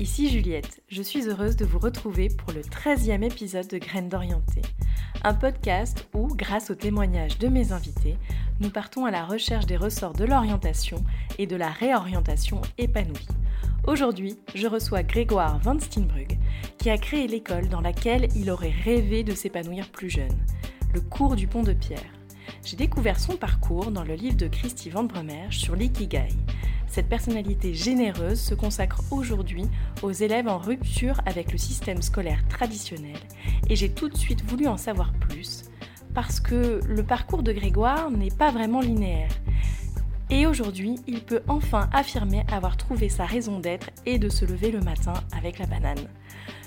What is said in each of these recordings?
Ici Juliette, je suis heureuse de vous retrouver pour le 13e épisode de Graines d'Orienté, un podcast où, grâce aux témoignages de mes invités, nous partons à la recherche des ressorts de l'orientation et de la réorientation épanouie. Aujourd'hui, je reçois Grégoire Van Steenbrug, qui a créé l'école dans laquelle il aurait rêvé de s'épanouir plus jeune, le cours du Pont de Pierre. J'ai découvert son parcours dans le livre de Christy Van Bremerge sur l'ikigai, cette personnalité généreuse se consacre aujourd'hui aux élèves en rupture avec le système scolaire traditionnel et j'ai tout de suite voulu en savoir plus parce que le parcours de Grégoire n'est pas vraiment linéaire. Et aujourd'hui, il peut enfin affirmer avoir trouvé sa raison d'être et de se lever le matin avec la banane.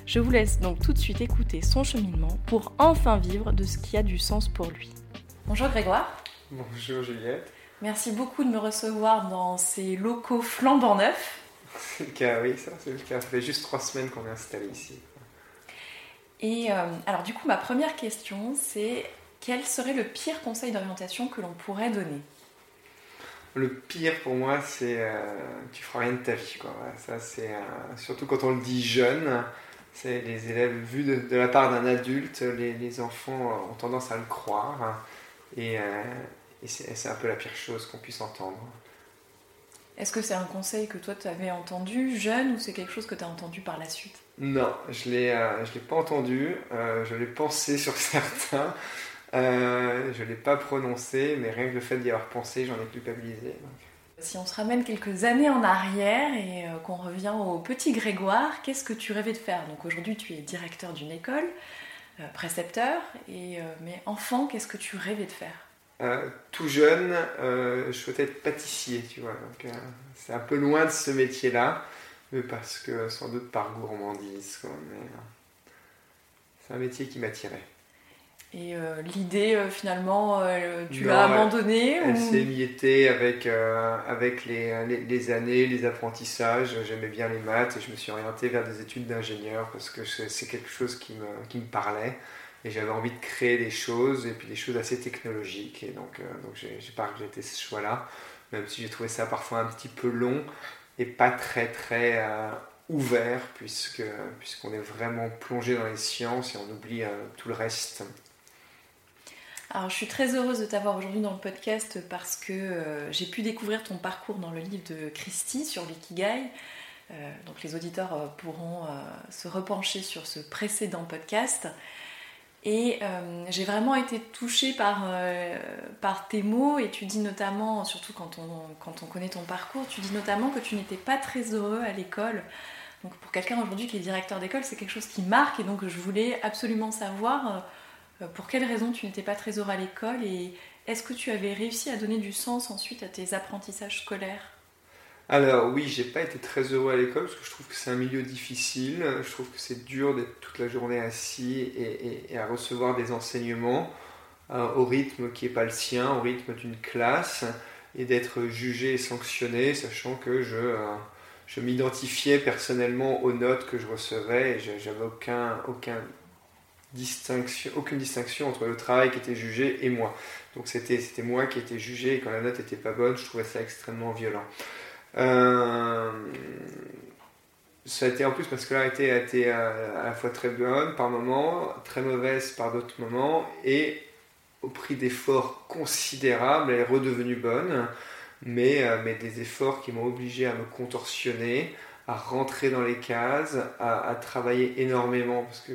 Je vous laisse donc tout de suite écouter son cheminement pour enfin vivre de ce qui a du sens pour lui. Bonjour Grégoire. Bonjour Juliette. Merci beaucoup de me recevoir dans ces locaux flambant neufs. C'est le cas, oui, ça, c'est le cas. Ça fait juste trois semaines qu'on est installé ici. Et euh, alors, du coup, ma première question, c'est quel serait le pire conseil d'orientation que l'on pourrait donner? Le pire pour moi, c'est euh, tu feras rien de ta vie. Quoi. ça, c'est euh, surtout quand on le dit jeune. C'est les élèves vus de, la part d'un adulte, les, les, enfants ont tendance à le croire. Et, et c'est un peu la pire chose qu'on puisse entendre. Est-ce que c'est un conseil que toi tu avais entendu jeune ou c'est quelque chose que tu as entendu par la suite? Non, je ne euh, l'ai pas entendu, euh, je l'ai pensé sur certains, euh, je ne l'ai pas prononcé, mais rien que le fait d'y avoir pensé, j'en ai culpabilisé. Si on se ramène quelques années en arrière et qu'on revient au petit Grégoire, qu'est-ce que tu rêvais de faire? Donc aujourd'hui tu es directeur d'une école, précepteur, et, mais enfant, qu'est-ce que tu rêvais de faire? Euh, tout jeune, euh, je souhaitais être pâtissier, tu vois. Donc, euh, c'est un peu loin de ce métier-là, mais parce que sans doute par gourmandise, c'est un métier qui m'attirait. Et l'idée, finalement, tu l'as abandonnée Elle, s'est mietée avec, avec les, les, années, les apprentissages. J'aimais bien les maths et je me suis orienté vers des études d'ingénieur parce que c'est quelque chose qui me, qui me parlait et j'avais envie de créer des choses et puis des choses assez technologiques et donc, euh, donc j'ai, pas regretté ce choix-là même si j'ai trouvé ça parfois un petit peu long et pas très très euh, ouvert puisque puisqu'on est vraiment plongé dans les sciences et on oublie euh, tout le reste. Alors je suis très heureuse de t'avoir aujourd'hui dans le podcast parce que j'ai pu découvrir ton parcours dans le livre de Christy sur l'ikigai. donc les auditeurs pourront se repencher sur ce précédent podcast. Et euh, j'ai vraiment été touchée par, euh, par tes mots. Et tu dis notamment, surtout quand on, quand on connaît ton parcours, tu dis notamment que tu n'étais pas très heureux à l'école. Donc pour quelqu'un aujourd'hui qui est directeur d'école, c'est quelque chose qui marque. Et donc je voulais absolument savoir euh, pour quelles raisons tu n'étais pas très heureux à l'école. Et est-ce que tu avais réussi à donner du sens ensuite à tes apprentissages scolaires? Alors oui, j'ai pas été très heureux à l'école parce que je trouve que c'est un milieu difficile. Je trouve que c'est dur d'être toute la journée assis et, à recevoir des enseignements euh, au rythme qui n'est pas le sien, au rythme d'une classe, et d'être jugé et sanctionné, sachant que je, euh, m'identifiais personnellement aux notes que je recevais et j'avais aucun, aucune distinction entre le travail qui était jugé et moi. Donc c'était moi qui étais jugé et quand la note n'était pas bonne, je trouvais ça extrêmement violent. Euh, ça a été en plus que là a été, à la fois très bonne par moments, très mauvaise par d'autres moments, et au prix d'efforts considérables, elle est redevenue bonne, mais, euh, mais des efforts qui m'ont obligé à me contorsionner, à rentrer dans les cases, à, travailler énormément, parce que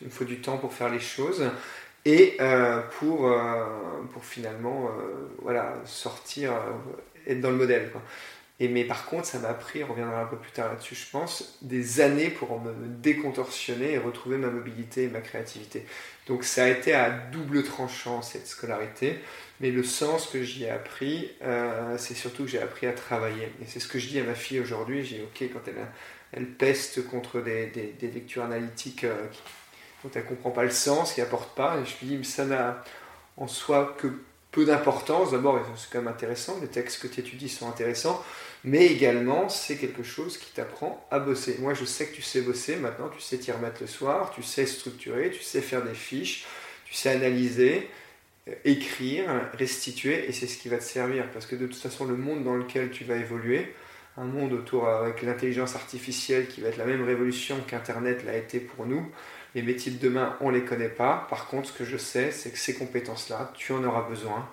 il me faut du temps pour faire les choses, et euh, pour, pour finalement voilà, sortir être dans le modèle. Et mais par contre, ça m'a pris, on reviendra un peu plus tard là-dessus, je pense, des années pour me décontorsionner et retrouver ma mobilité et ma créativité. Donc ça a été à double tranchant cette scolarité, mais le sens que j'y ai appris, euh, c'est surtout que j'ai appris à travailler. Et c'est ce que je dis à ma fille aujourd'hui. J'ai ok quand elle, elle peste contre des, des, lectures analytiques euh, dont elle comprend pas le sens, qui apportent pas, et je lui dis mais ça n'a en soi que d'importance. D'abord, c'est quand même intéressant, les textes que tu étudies sont intéressants, mais également, c'est quelque chose qui t'apprend à bosser. Moi, je sais que tu sais bosser, maintenant, tu sais t'y remettre le soir, tu sais structurer, tu sais faire des fiches, tu sais analyser, euh, écrire, restituer, et c'est ce qui va te servir, parce que de toute façon, le monde dans lequel tu vas évoluer, un monde autour avec l'intelligence artificielle qui va être la même révolution qu'Internet l'a été pour nous, les métiers de demain, on ne les connaît pas. Par contre, ce que je sais, c'est que ces compétences-là, tu en auras besoin.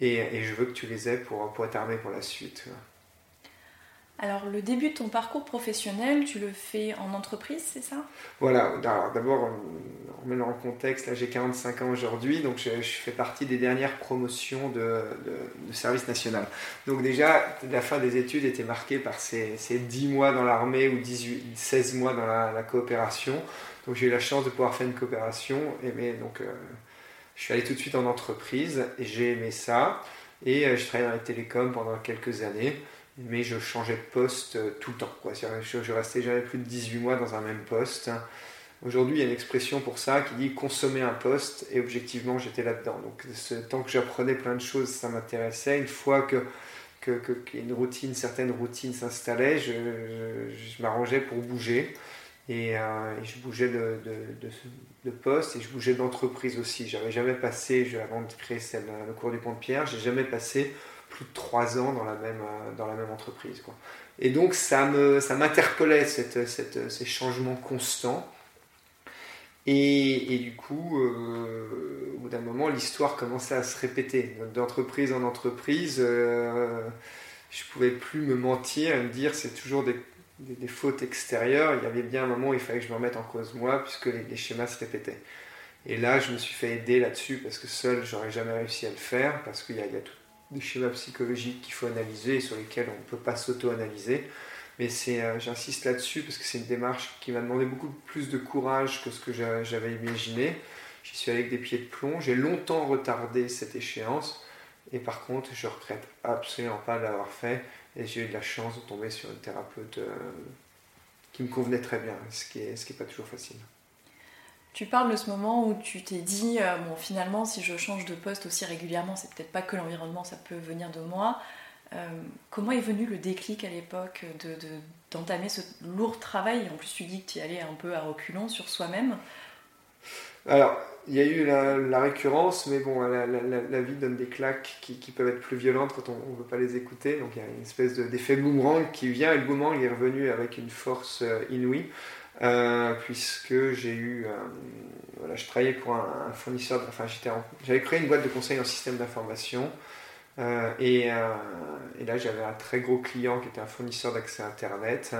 Et, je veux que tu les aies pour, pour être armé pour la suite. Alors, le début de ton parcours professionnel, tu le fais en entreprise, c'est ça? Voilà, d'abord, met dans le contexte, là j'ai 45 ans aujourd'hui, donc je, fais partie des dernières promotions de, service national. Donc déjà, la fin des études était marquée par ces, 10 mois dans l'armée ou 18, 16 mois dans la, coopération. Donc j'ai eu la chance de pouvoir faire une coopération, et mais, donc euh, je suis allé tout de suite en entreprise, et j'ai aimé ça, et euh, je travaillé dans les télécoms pendant quelques années mais je changeais de poste euh, tout le temps. Je, je restais jamais plus de 18 mois dans un même poste. Aujourd'hui, il y a une expression pour ça qui dit consommer un poste, et objectivement, j'étais là-dedans. Donc, tant que j'apprenais plein de choses, ça m'intéressait. Une fois que, que, une routine, certaine routine s'installait, je, m'arrangeais pour bouger. Et, euh, je bougeais de, poste et je bougeais d'entreprise aussi. J'avais jamais passé, avant de créer celle, le cours du pont de Pierre, j'ai jamais passé plus de trois ans dans la même, euh, dans la même entreprise. Quoi. Et donc ça, me, ça m'interpellait, cette, cette, ces changements constants. Et, et du coup, euh, au bout d'un moment, l'histoire commençait à se répéter. D'entreprise en entreprise, euh, je ne pouvais plus me mentir et me dire c'est toujours des, des, fautes extérieures. Il y avait bien un moment où il fallait que je me remette en cause moi, puisque les, schémas se répétaient. Et là, je me suis fait aider là-dessus parce que seul, j'aurais jamais réussi à le faire, parce qu'il y a tout, des schémas psychologiques qu'il faut analyser et sur lesquels on ne peut pas s'auto-analyser. Mais c'est, euh, j'insiste là-dessus parce que c'est une démarche qui m'a demandé beaucoup plus de courage que ce que j'avais imaginé. J'y suis allé avec des pieds de plomb. J'ai longtemps retardé cette échéance. Et par contre, je regrette absolument pas de l'avoir fait. Et j'ai eu de la chance de tomber sur une thérapeute euh, qui me convenait très bien, ce qui n'est pas toujours facile. Tu parles de ce moment où tu t'es dit, euh, bon, finalement, si je change de poste aussi régulièrement, c'est peut-être pas que l'environnement, ça peut venir de moi. Euh, comment est venu le déclic à l'époque d'entamer de, ce lourd travail? En plus, tu dis que tu y allais un peu à reculons sur soi-même. Alors, il y a eu la, récurrence, mais bon, la, vie donne des claques qui, peuvent être plus violentes quand on ne veut pas les écouter. Donc il y a une espèce d'effet boomerang qui vient, et le boomerang est revenu avec une force euh, inouïe. Euh, puisque j'ai eu, euh, voilà, je travaillais pour un, fournisseur, enfin j'avais créé une boîte de conseil en système d'information, euh, et, là j'avais un très gros client qui était un fournisseur d'accès Internet,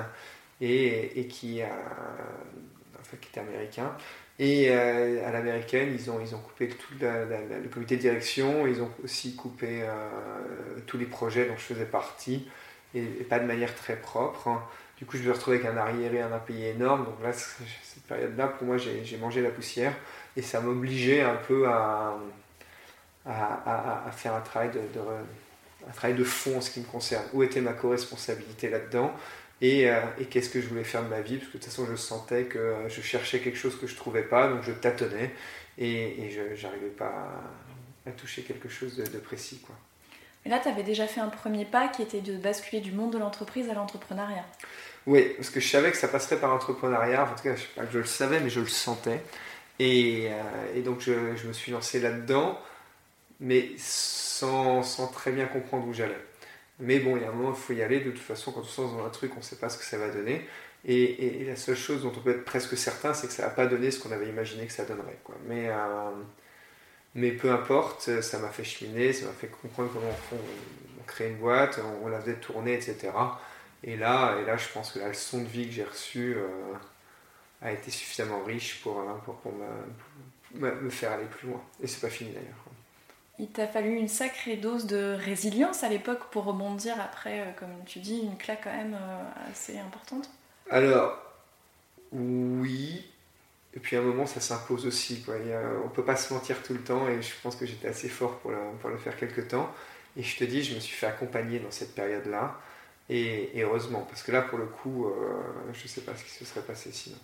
et, et qui, enfin, qui était américain, et à l'américaine, ils ont, ils ont coupé tout le comité de direction, ils ont aussi coupé tous les projets dont je faisais partie, et, pas de manière très propre. Du coup, je me retrouver avec un arriéré, un impayé énorme. Donc là, cette période-là, pour moi, j'ai mangé la poussière. Et ça m'obligeait un peu à, faire un travail de, travail de fond en ce qui me concerne. Où était ma co-responsabilité là-dedans et, euh, et qu'est-ce que je voulais faire de ma vie? Parce que de toute façon, je sentais que je cherchais quelque chose que je ne trouvais pas. Donc je tâtonnais. Et, et je n'arrivais pas à, toucher quelque chose de, de précis. Quoi. Et là, tu avais déjà fait un premier pas qui était de basculer du monde de l'entreprise à l'entrepreneuriat. Oui, parce que je savais que ça passerait par l'entrepreneuriat. En tout cas, je sais pas que je le savais, mais je le sentais. Et, euh, donc, je, me suis lancé là-dedans, mais sans, très bien comprendre où j'allais. Mais bon, il y a un moment, il faut y aller. De toute façon, quand on se lance dans un truc, on ne sait pas ce que ça va donner. Et, la seule chose dont on peut être presque certain, c'est que ça n'a pas donné ce qu'on avait imaginé que ça donnerait. Mais, euh, mais peu importe, ça m'a fait cheminer, ça m'a fait comprendre comment on, on, crée une boîte, on, on la faisait tourner, etc. Et là, et là, je pense que la leçon de vie que j'ai reçue euh, a été suffisamment riche pour, euh, pour, me, me, faire aller plus loin. Et c'est pas fini d'ailleurs. Il t'a fallu une sacrée dose de résilience à l'époque pour rebondir après, euh, comme tu dis, une claque quand même assez importante Alors, oui. Et puis à un moment, ça s'impose aussi. Quoi. on ne peut pas se mentir tout le temps et je pense que j'étais assez fort pour, le faire quelque temps. Et je te dis, je me suis fait accompagner dans cette période-là. Et, heureusement, parce que là, pour le coup, euh, je sais pas ce qui se serait passé sinon.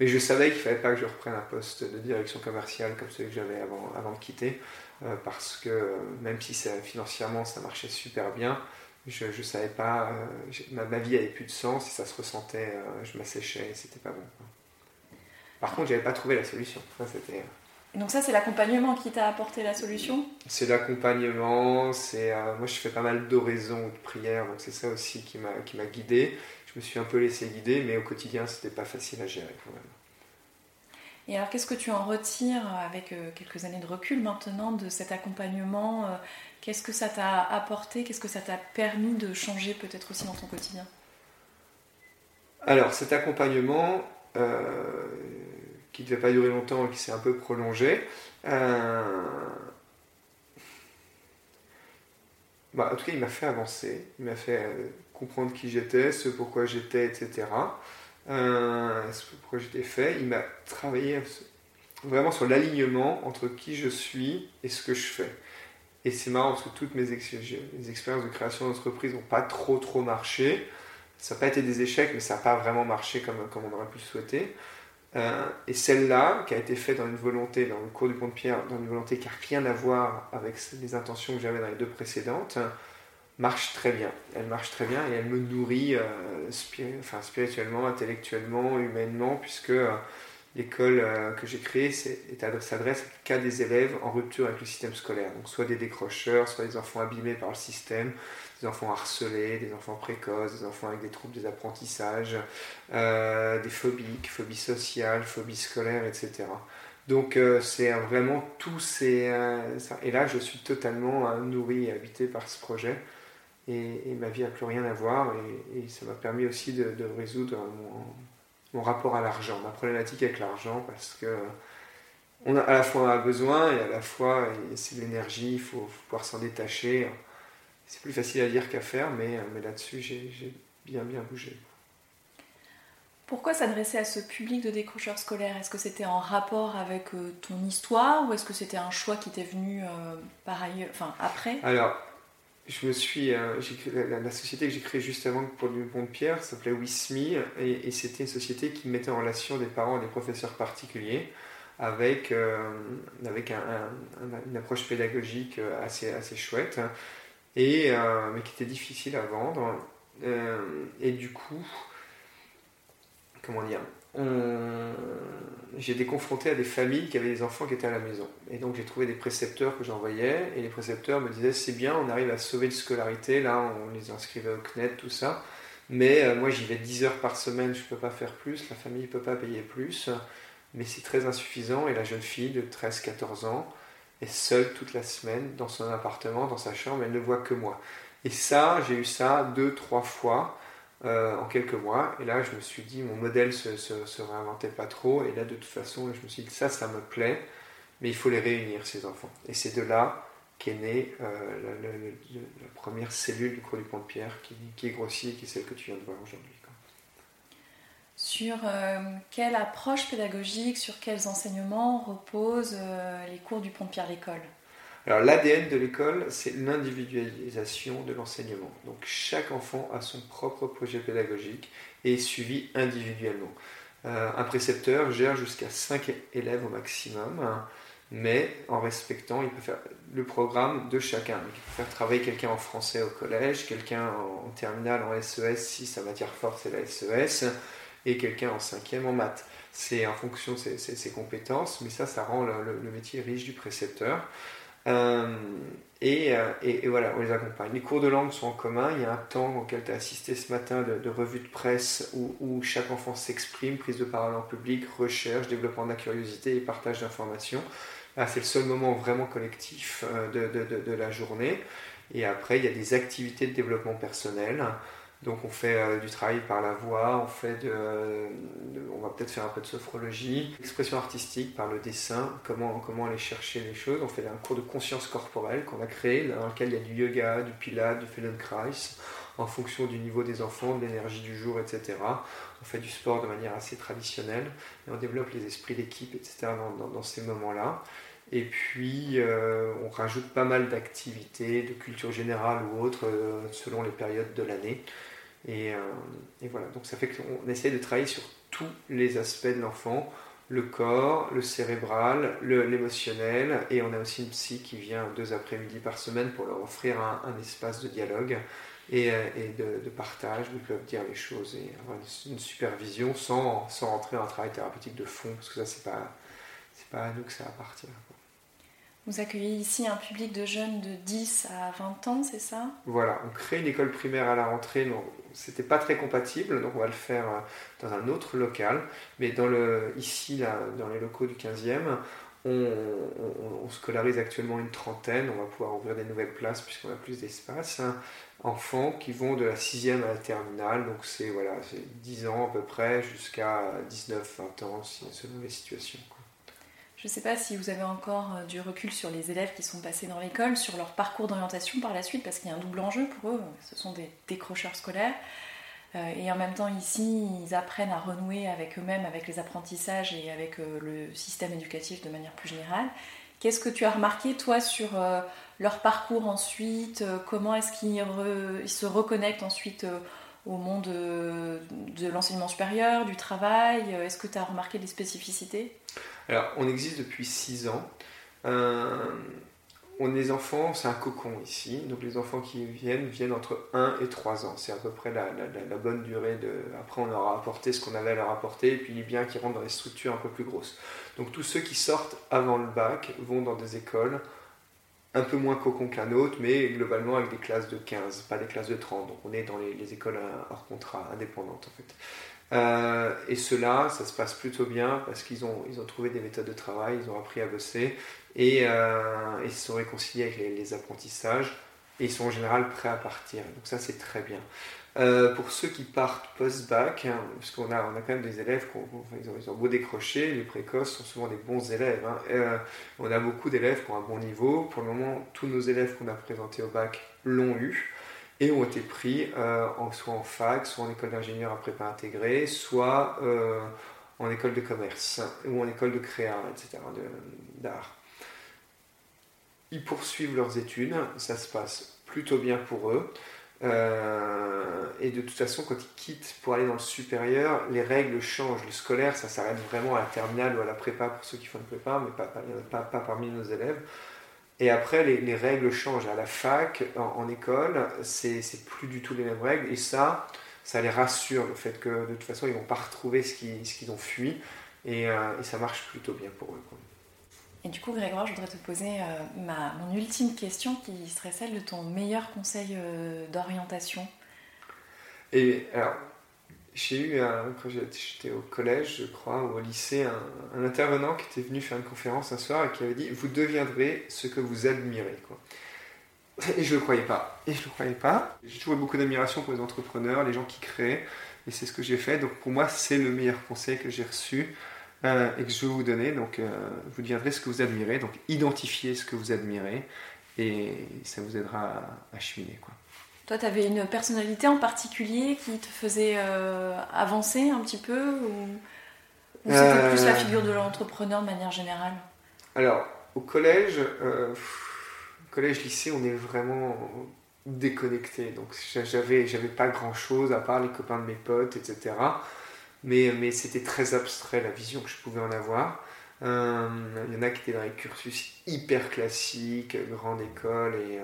Mais je savais qu'il ne fallait pas que je reprenne un poste de direction commerciale comme celui que j'avais avant, de quitter. Euh, parce que même si financièrement ça marchait super bien, je ne savais pas, euh, ma, vie avait plus de sens et ça se ressentait, euh, je m'asséchais et c'était pas bon. Par contre, j'avais pas trouvé la solution. c'était, donc ça, c'est l'accompagnement qui t'a apporté la solution? C'est l'accompagnement, c'est moi je fais pas mal d'oraisons ou de prières, donc c'est ça aussi qui m'a qui m'a guidé. Je me suis un peu laissé guider, mais au quotidien c'était pas facile à gérer quand même. Et alors, qu'est-ce que tu en retires avec euh, quelques années de recul maintenant de cet accompagnement euh, Qu'est-ce que ça t'a apporté? Qu'est-ce que ça t'a permis de changer peut-être aussi dans ton quotidien? Alors, cet accompagnement, euh, qui ne devait pas durer longtemps et qui s'est un peu prolongé, bah, en tout cas, il m'a fait avancer, il m'a fait comprendre qui j'étais, ce pourquoi j'étais, etc euh, pourquoi j'étais fait, il m'a travaillé vraiment sur l'alignement entre qui je suis et ce que je fais. Et c'est marrant parce que toutes mes, expériences de création d'entreprise n'ont pas trop trop marché. Ça n'a pas été des échecs, mais ça n'a pas vraiment marché comme on aurait pu le souhaiter. Euh, et celle-là, qui a été faite dans une volonté, dans le cours du pont de pierre, dans une volonté qui n'a rien à voir avec les intentions que j'avais dans les deux précédentes, marche très bien. Elle marche très bien et elle me nourrit euh, enfin, spirituellement, intellectuellement, humainement, puisque euh, l'école que j'ai créée s'adresse qu'à des élèves en rupture avec le système scolaire. Donc soit des décrocheurs, soit des enfants abîmés par le système, des enfants harcelés, des enfants précoces, des enfants avec des troubles des apprentissages, des phobiques, phobies sociales, phobies scolaires, etc. Donc c'est vraiment tout ces... et là, je suis totalement nourri et habité par ce projet et, ma vie n'a plus rien à voir et, ça m'a permis aussi de, résoudre mon, rapport à l'argent, ma problématique avec l'argent parce que on a à la fois un besoin et à la fois c'est de l'énergie, il faut, pouvoir s'en détacher. C'est plus facile à dire qu'à faire, mais, mais là-dessus j'ai bien bien bougé. Pourquoi s'adresser à ce public de décrocheurs scolaires? Est-ce que c'était en rapport avec euh, ton histoire ou est-ce que c'était un choix qui t'est venu euh, par ailleurs, enfin après? Alors, je me suis, euh, la, société que j'ai créée juste avant pour le Pont de Pierre s'appelait WISMI et, c'était une société qui mettait en relation des parents et des professeurs particuliers avec, euh, avec une approche pédagogique assez, assez chouette et, euh, mais qui était difficile à vendre. et du coup, comment dire, j'ai été confronté à des familles qui avaient des enfants qui étaient à la maison. Et donc j'ai trouvé des précepteurs que j'envoyais, et les précepteurs me disaient c'est bien, on arrive à sauver de scolarité, là on les inscrivait au CNET, tout ça, mais euh, moi j'y vais 10 heures par semaine, je ne peux pas faire plus, la famille ne peut pas payer plus, mais c'est très insuffisant, et la jeune fille de 13-14 ans est seule toute la semaine dans son appartement, dans sa chambre, elle ne voit que moi. Et ça, j'ai eu ça deux, trois fois. Euh, en quelques mois. Et là, je me suis dit, mon modèle se, se, réinventait pas trop. Et là, de toute façon, je me suis dit, ça, ça me plaît, mais il faut les réunir, ces enfants. Et c'est de là qu'est née euh, la, première cellule du cours du Pierre, qui, qui, est grossie et qui est celle que tu viens de voir aujourd'hui. Sur euh, quelle approche pédagogique, sur quels enseignements reposent les cours du Pont de l'école? Alors l'ADN de l'école, c'est l'individualisation de l'enseignement. Donc chaque enfant a son propre projet pédagogique et est suivi individuellement. Euh, un précepteur gère jusqu'à 5 élèves au maximum, hein, mais en respectant, il le programme de chacun. il peut faire travailler quelqu'un en français au collège, quelqu'un en terminale en SES si sa matière forte c'est la SES, et quelqu'un en cinquième en maths. C'est en fonction de ses, compétences, mais ça, ça rend le métier riche du précepteur. Euh, euh, et, voilà, on les accompagne. Les cours de langue sont en commun. Il y a un temps auquel tu as assisté ce matin de, revue de presse où, chaque enfant s'exprime, prise de parole en public, recherche, développement de la curiosité et partage d'informations. c'est le seul moment vraiment collectif euh, de, de, la journée. Et après, il y a des activités de développement personnel. Donc on fait euh, du travail par la voix, on, fait de, on va peut-être faire un peu de sophrologie, expression artistique par le dessin, comment, comment aller chercher les choses. On fait un cours de conscience corporelle qu'on a créé, dans lequel il y a du yoga, du pilates, du Feldenkrais, en fonction du niveau des enfants, de l'énergie du jour, etc. On fait du sport de manière assez traditionnelle et on développe les esprits d'équipe, etc. dans, ces moments-là. Et puis, euh, on rajoute pas mal d'activités, de culture générale ou autre, euh, selon les périodes de l'année. Euh, et, voilà, donc ça fait qu'on essaie de travailler sur tous les aspects de l'enfant, le corps, le cérébral, l'émotionnel, et on a aussi une psy qui vient deux après-midi par semaine pour leur offrir un, espace de dialogue et, euh, de, partage où ils peuvent dire les choses et avoir une, supervision sans, sans rentrer dans un travail thérapeutique de fond, parce que ça, c'est pas, pas à nous que ça appartient. Vous accueillez ici un public de jeunes de 10 à 20 ans, c'est ça? Voilà, on crée une école primaire à la rentrée. C'était pas très compatible, donc on va le faire euh, dans un autre local. Mais dans le, ici, là, dans les locaux du 15e, on, scolarise actuellement une trentaine. On va pouvoir ouvrir des nouvelles places puisqu'on a plus d'espace. Hein. Enfants qui vont de la 6e à la terminale, donc c'est voilà, 10 ans à peu près jusqu'à 19-20 ans selon les situations. Je ne sais pas si vous avez encore euh, du recul sur les élèves qui sont passés dans l'école, sur leur parcours d'orientation par la suite, parce qu'il y a un double enjeu pour eux. Ce sont des décrocheurs scolaires. Euh, et en même temps, ici, ils apprennent à renouer avec eux-mêmes, avec les apprentissages et avec euh, le système éducatif de manière plus générale. Qu'est-ce que tu as remarqué, toi, sur leur parcours ensuite? Comment est-ce qu'ils se reconnectent ensuite au monde de l'enseignement supérieur, du travail Est-ce que tu as remarqué des spécificités? Alors, on existe depuis 6 ans. Euh, on est enfants, c'est un cocon ici. Donc, les enfants qui viennent viennent entre 1 et 3 ans. C'est à peu près la, bonne durée. De... Après, on leur a apporté ce qu'on avait à leur apporter. Et puis, il est bien qu'ils rentrent dans des structures un peu plus grosses. Donc, tous ceux qui sortent avant le bac vont dans des écoles un peu moins cocon qu'un autre, mais globalement avec des classes de 15, pas des classes de 30. Donc, on est dans les, les écoles hors contrat, indépendantes en fait. Euh, et cela, ça se passe plutôt bien parce qu'ils ont, ils ont trouvé des méthodes de travail, ils ont appris à bosser et euh, ils se sont réconciliés avec les, apprentissages et ils sont en général prêts à partir. Donc ça, c'est très bien. Euh, pour ceux qui partent post-bac, hein, parce qu'on a, quand même des élèves qui ont, ils ont, beau décrocher, les précoces sont souvent des bons élèves. Hein. on a beaucoup d'élèves qui ont un bon niveau. Pour le moment, tous nos élèves qu'on a présentés au bac l'ont eu et ont été pris euh, soit en fac, soit en école d'ingénieur à prépa intégrée, soit euh, en école de commerce ou en école de créa, etc., d'art. Ils poursuivent leurs études, ça se passe plutôt bien pour eux. Euh, et de toute façon, quand ils quittent pour aller dans le supérieur, les règles changent. Le scolaire, ça s'arrête vraiment à la terminale ou à la prépa pour ceux qui font une prépa, mais pas, parmi nos élèves. Et après, les, règles changent. À la fac, en, école, c'est plus du tout les mêmes règles. Et ça, ça les rassure, le fait que de toute façon, ils vont pas retrouver ce qu'ils ont fui. Euh, et, ça marche plutôt bien pour eux. Et du coup, Grégoire, je voudrais te poser euh, ma, mon ultime question qui serait celle de ton meilleur conseil euh, d'orientation. Et alors, j'ai eu, quand j'étais au collège, je crois, ou au lycée, un, intervenant qui était venu faire une conférence un soir et qui avait dit Vous deviendrez ce que vous admirez. Et je ne le croyais pas. Et je le croyais pas. J'ai toujours eu beaucoup d'admiration pour les entrepreneurs, les gens qui créent. Et c'est ce que j'ai fait. Donc pour moi, c'est le meilleur conseil que j'ai reçu euh, et que je vais vous donner. Donc euh, vous deviendrez ce que vous admirez. Donc identifiez ce que vous admirez. Et ça vous aidera à, à cheminer. Quoi. Toi, tu avais une personnalité en particulier qui te faisait euh, avancer un petit peu Ou, c'était plus la figure de l'entrepreneur de manière générale? Alors, au collège, collège-lycée, on est vraiment déconnecté. Donc, j'avais, j'avais pas grand-chose à part les copains de mes potes, etc. Mais, c'était très abstrait la vision que je pouvais en avoir. Il y en a qui étaient dans les cursus hyper classiques, grande école et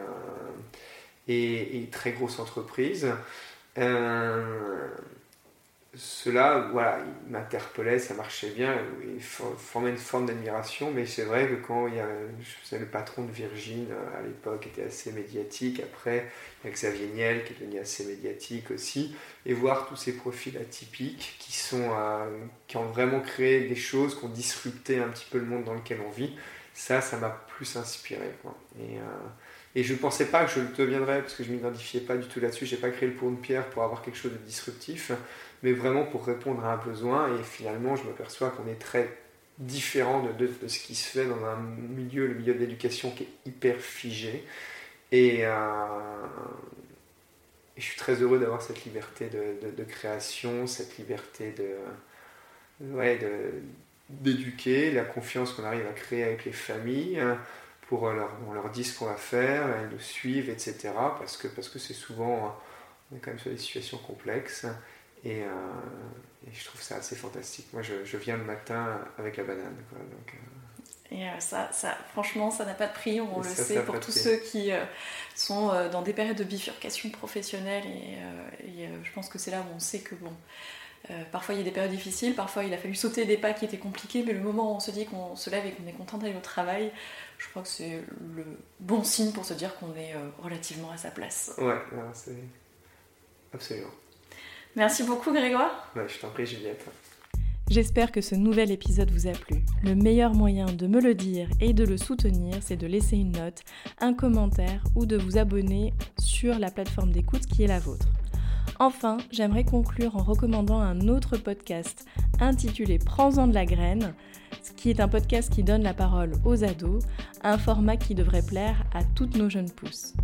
et, très grosse entreprise. Euh, cela, voilà, il m'interpellait, ça marchait bien, il formait une forme d'admiration, mais c'est vrai que quand il y a, je faisais le patron de Virgin euh, à l'époque était assez médiatique, après il y a Xavier Niel qui est devenu assez médiatique aussi, et voir tous ces profils atypiques qui, sont, euh, qui ont vraiment créé des choses, qui ont disrupté un petit peu le monde dans lequel on vit, ça, ça m'a plus inspiré. Et, Et je ne pensais pas que je le deviendrais parce que je ne m'identifiais pas du tout là-dessus. Je n'ai pas créé le pont de pierre pour avoir quelque chose de disruptif, mais vraiment pour répondre à un besoin. Et finalement, je m'aperçois qu'on est très différent de, ce qui se fait dans un milieu, le milieu de l'éducation qui est hyper figé. Et, euh, je suis très heureux d'avoir cette liberté de, création, cette liberté de, d'éduquer, la confiance qu'on arrive à créer avec les familles. Hein, pour leur, on leur dit ce qu'on va faire, elles nous suivent, etc. Parce que parce que c'est souvent, on est quand même sur des situations complexes. Et, euh, je trouve ça assez fantastique. Moi, je, je, viens le matin avec la banane. Quoi, donc, euh. Et euh, ça, ça, franchement, ça n'a pas de prix, on le sait, pour tous ceux qui sont dans des périodes de bifurcation professionnelle. Et, et je pense que c'est là où on sait que, bon, parfois il y a des périodes difficiles, parfois il a fallu sauter des pas qui étaient compliqués, mais le moment où on se dit qu'on se lève et qu'on est content d'aller au travail, je crois que c'est le bon signe pour se dire qu'on est relativement à sa place. Ouais, c'est absolument. Merci beaucoup Grégoire. je t'en prie Juliette. J'espère que ce nouvel épisode vous a plu. Le meilleur moyen de me le dire et de le soutenir, c'est de laisser une note, un commentaire ou de vous abonner sur la plateforme d'écoute qui est la vôtre. Enfin, j'aimerais conclure en recommandant un autre podcast intitulé Prends-en de la graine, qui est un podcast qui donne la parole aux ados, un format qui devrait plaire à toutes nos jeunes pousses.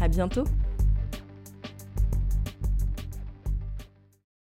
À bientôt!